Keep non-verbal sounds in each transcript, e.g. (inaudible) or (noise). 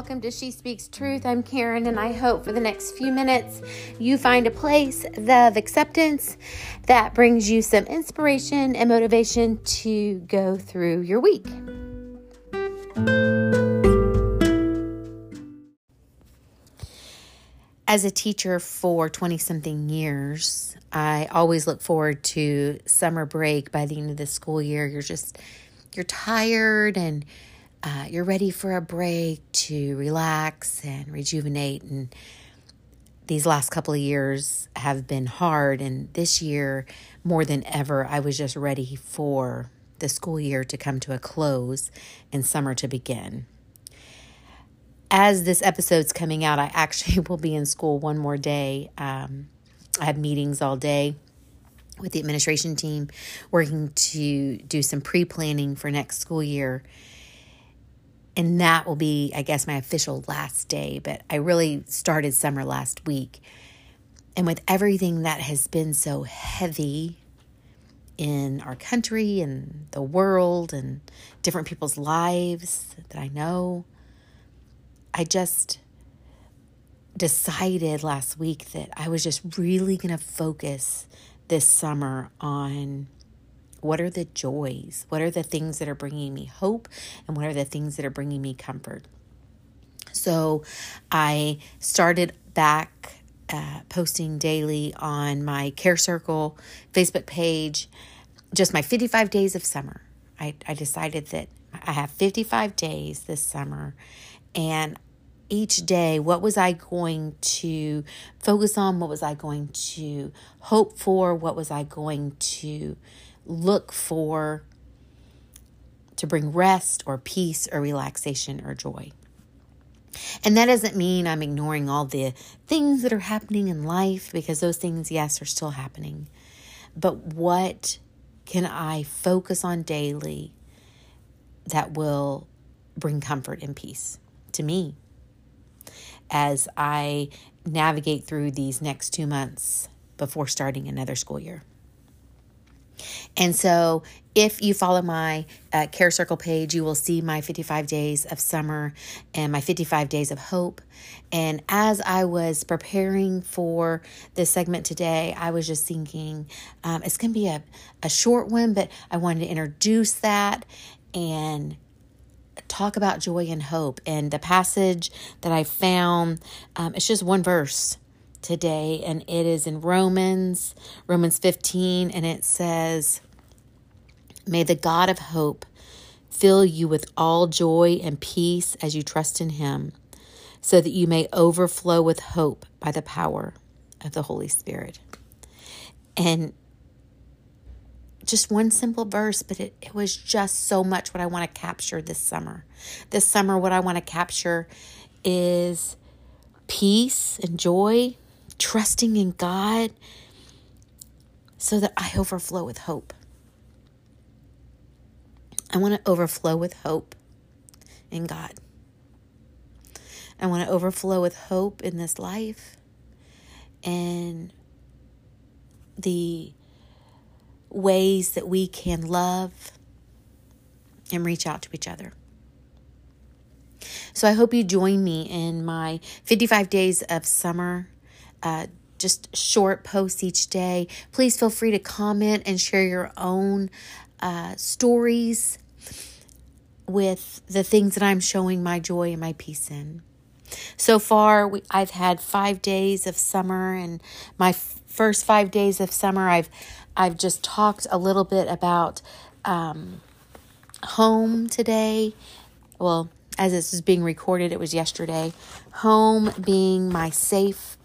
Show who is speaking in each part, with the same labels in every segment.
Speaker 1: welcome to She Speaks Truth. I'm Karen, and I hope for the next few minutes you find a place of acceptance that brings you some inspiration and motivation to go through your week. As a teacher for 20 something years, I always look forward to summer break by the end of the school year. You're just, you're tired and uh, you're ready for a break to relax and rejuvenate. And these last couple of years have been hard. And this year, more than ever, I was just ready for the school year to come to a close and summer to begin. As this episode's coming out, I actually (laughs) will be in school one more day. Um, I have meetings all day with the administration team, working to do some pre planning for next school year and that will be, I guess, my official last day. But I really started summer last week. And with everything that has been so heavy in our country and the world and different people's lives that I know, I just decided last week that I was just really going to focus this summer on what are the joys? What are the things that are bringing me hope? And what are the things that are bringing me comfort? So I started back uh, posting daily on my Care Circle Facebook page, just my 55 days of summer. I, I decided that I have 55 days this summer, and each day, what was I going to focus on? What was I going to hope for? What was I going to look for to bring rest or peace or relaxation or joy. And that doesn't mean I'm ignoring all the things that are happening in life because those things, yes, are still happening. But what can I focus on daily that will bring comfort and peace to me as I navigate through these next two months before starting another school year? And so, if you follow my uh, Care Circle page, you will see my 55 days of summer and my 55 days of hope. And as I was preparing for this segment today, I was just thinking um, it's going to be a, a short one, but I wanted to introduce that and talk about joy and hope. And the passage that I found, um, it's just one verse today, and it is in Romans, Romans 15, and it says, May the God of hope fill you with all joy and peace as you trust in him, so that you may overflow with hope by the power of the Holy Spirit. And just one simple verse, but it, it was just so much what I want to capture this summer. This summer, what I want to capture is peace and joy trusting in God so that I overflow with hope. I want to overflow with hope in God. I want to overflow with hope in this life and the ways that we can love and reach out to each other. So I hope you join me in my 55 days of summer uh, just short posts each day. Please feel free to comment and share your own uh, stories with the things that I'm showing my joy and my peace in. So far, we, I've had five days of summer, and my f- first five days of summer, I've I've just talked a little bit about um, home today. Well, as this is being recorded, it was yesterday. Home being my safe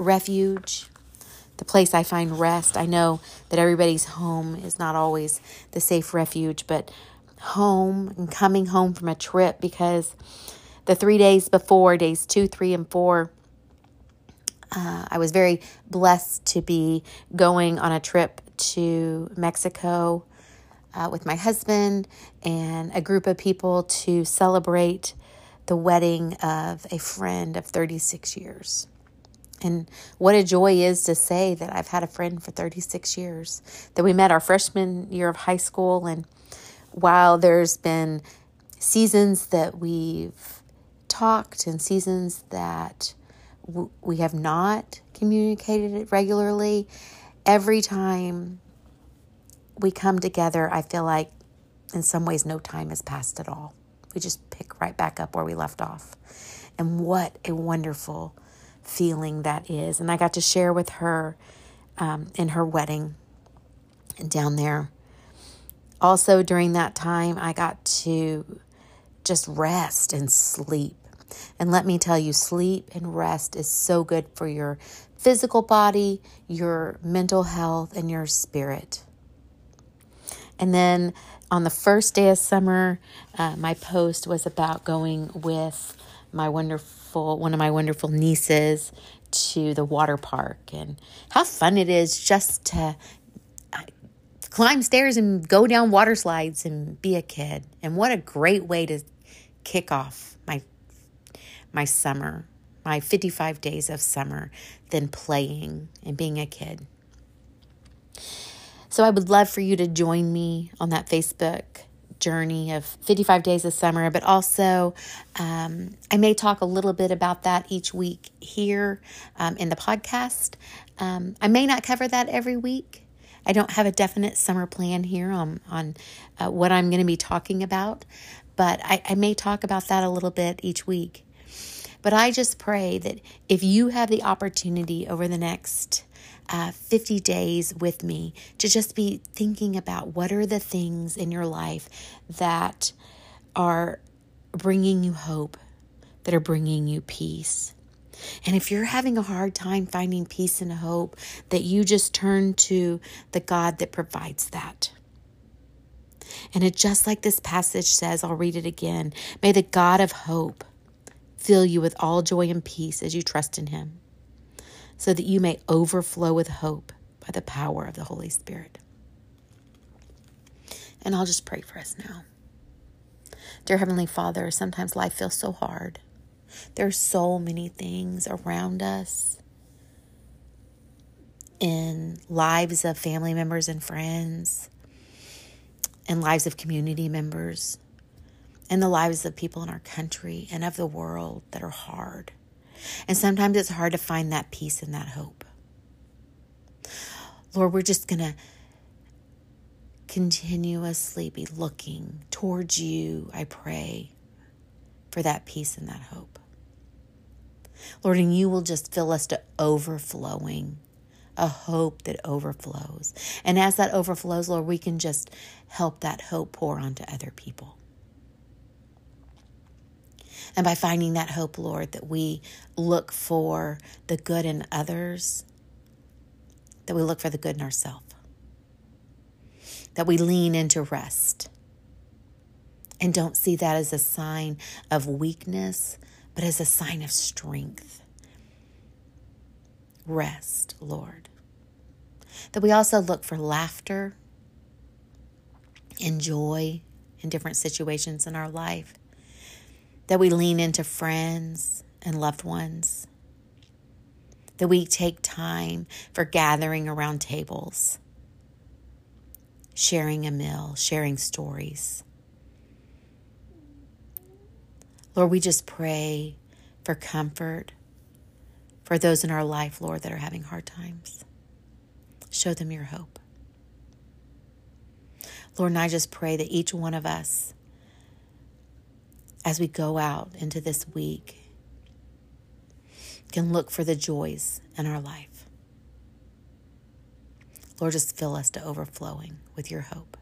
Speaker 1: refuge, the place I find rest. I know that everybody's home is not always the safe refuge, but home and coming home from a trip because the three days before, days two, three, and four, uh, I was very blessed to be going on a trip to Mexico uh, with my husband and a group of people to celebrate the wedding of a friend of 36 years. And what a joy is to say that I've had a friend for 36 years, that we met our freshman year of high school. And while there's been seasons that we've talked and seasons that w- we have not communicated regularly. Every time we come together, I feel like in some ways no time has passed at all. We just pick right back up where we left off. And what a wonderful feeling that is. And I got to share with her um, in her wedding down there. Also, during that time, I got to just rest and sleep. And let me tell you, sleep and rest is so good for your physical body, your mental health, and your spirit. And then on the first day of summer, uh, my post was about going with my wonderful, one of my wonderful nieces to the water park and how fun it is just to climb stairs and go down water slides and be a kid. And what a great way to kick off my my summer, my 55 days of summer, than playing and being a kid. So I would love for you to join me on that Facebook journey of 55 days of summer, but also um, I may talk a little bit about that each week here um, in the podcast. Um, I may not cover that every week. I don't have a definite summer plan here on, on uh, what I'm going to be talking about, but I, I may talk about that a little bit each week. But I just pray that if you have the opportunity over the next uh, 50 days with me to just be thinking about what are the things in your life that are bringing you hope, that are bringing you peace. And if you're having a hard time finding peace and hope, that you just turn to the God that provides that. And it just like this passage says, I'll read it again. May the God of hope fill you with all joy and peace as you trust in him so that you may overflow with hope by the power of the Holy Spirit. And I'll just pray for us now. Dear Heavenly Father, sometimes life feels so hard. There are so many things around us in lives of family members and friends, and lives of community members, and the lives of people in our country and of the world that are hard. And sometimes it's hard to find that peace and that hope. Lord, we're just going to continuously be looking towards you, I pray, for that peace and that hope. Lord, and you will just fill us to overflowing, a hope that overflows. And as that overflows, Lord, we can just help that hope pour onto other people. And by finding that hope, Lord, that we look for the good in others, that we look for the good in ourselves, that we lean into rest and don't see that as a sign of weakness, but as a sign of strength. Rest, Lord. That we also look for laughter and joy in different situations in our life that we lean into friends and loved ones, that we take time for gathering around tables, sharing a meal, sharing stories. Lord, we just pray for comfort for those in our life, Lord, that are having hard times. Show them your hope. Lord, and I just pray that each one of us as we go out into this week can look for the joys in our life. Lord, just fill us to overflowing with your hope.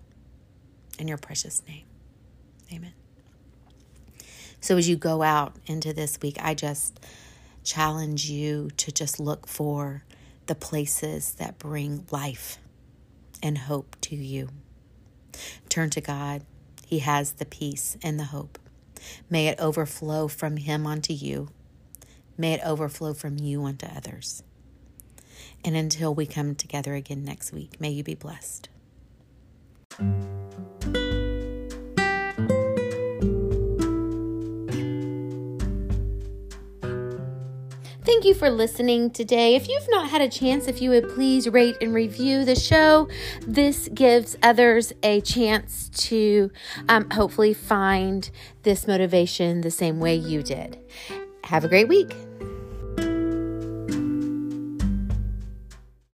Speaker 1: In your precious name. Amen. So as you go out into this week, I just challenge you to just look for the places that bring life and hope to you. Turn to God. He has the peace and the hope. May it overflow from Him unto you. May it overflow from you unto others. And until we come together again next week, may you be blessed. Thank you for listening today. If you've not had a chance, if you would please rate and review the show, this gives others a chance to um, hopefully find this motivation the same way you did. Have a great week.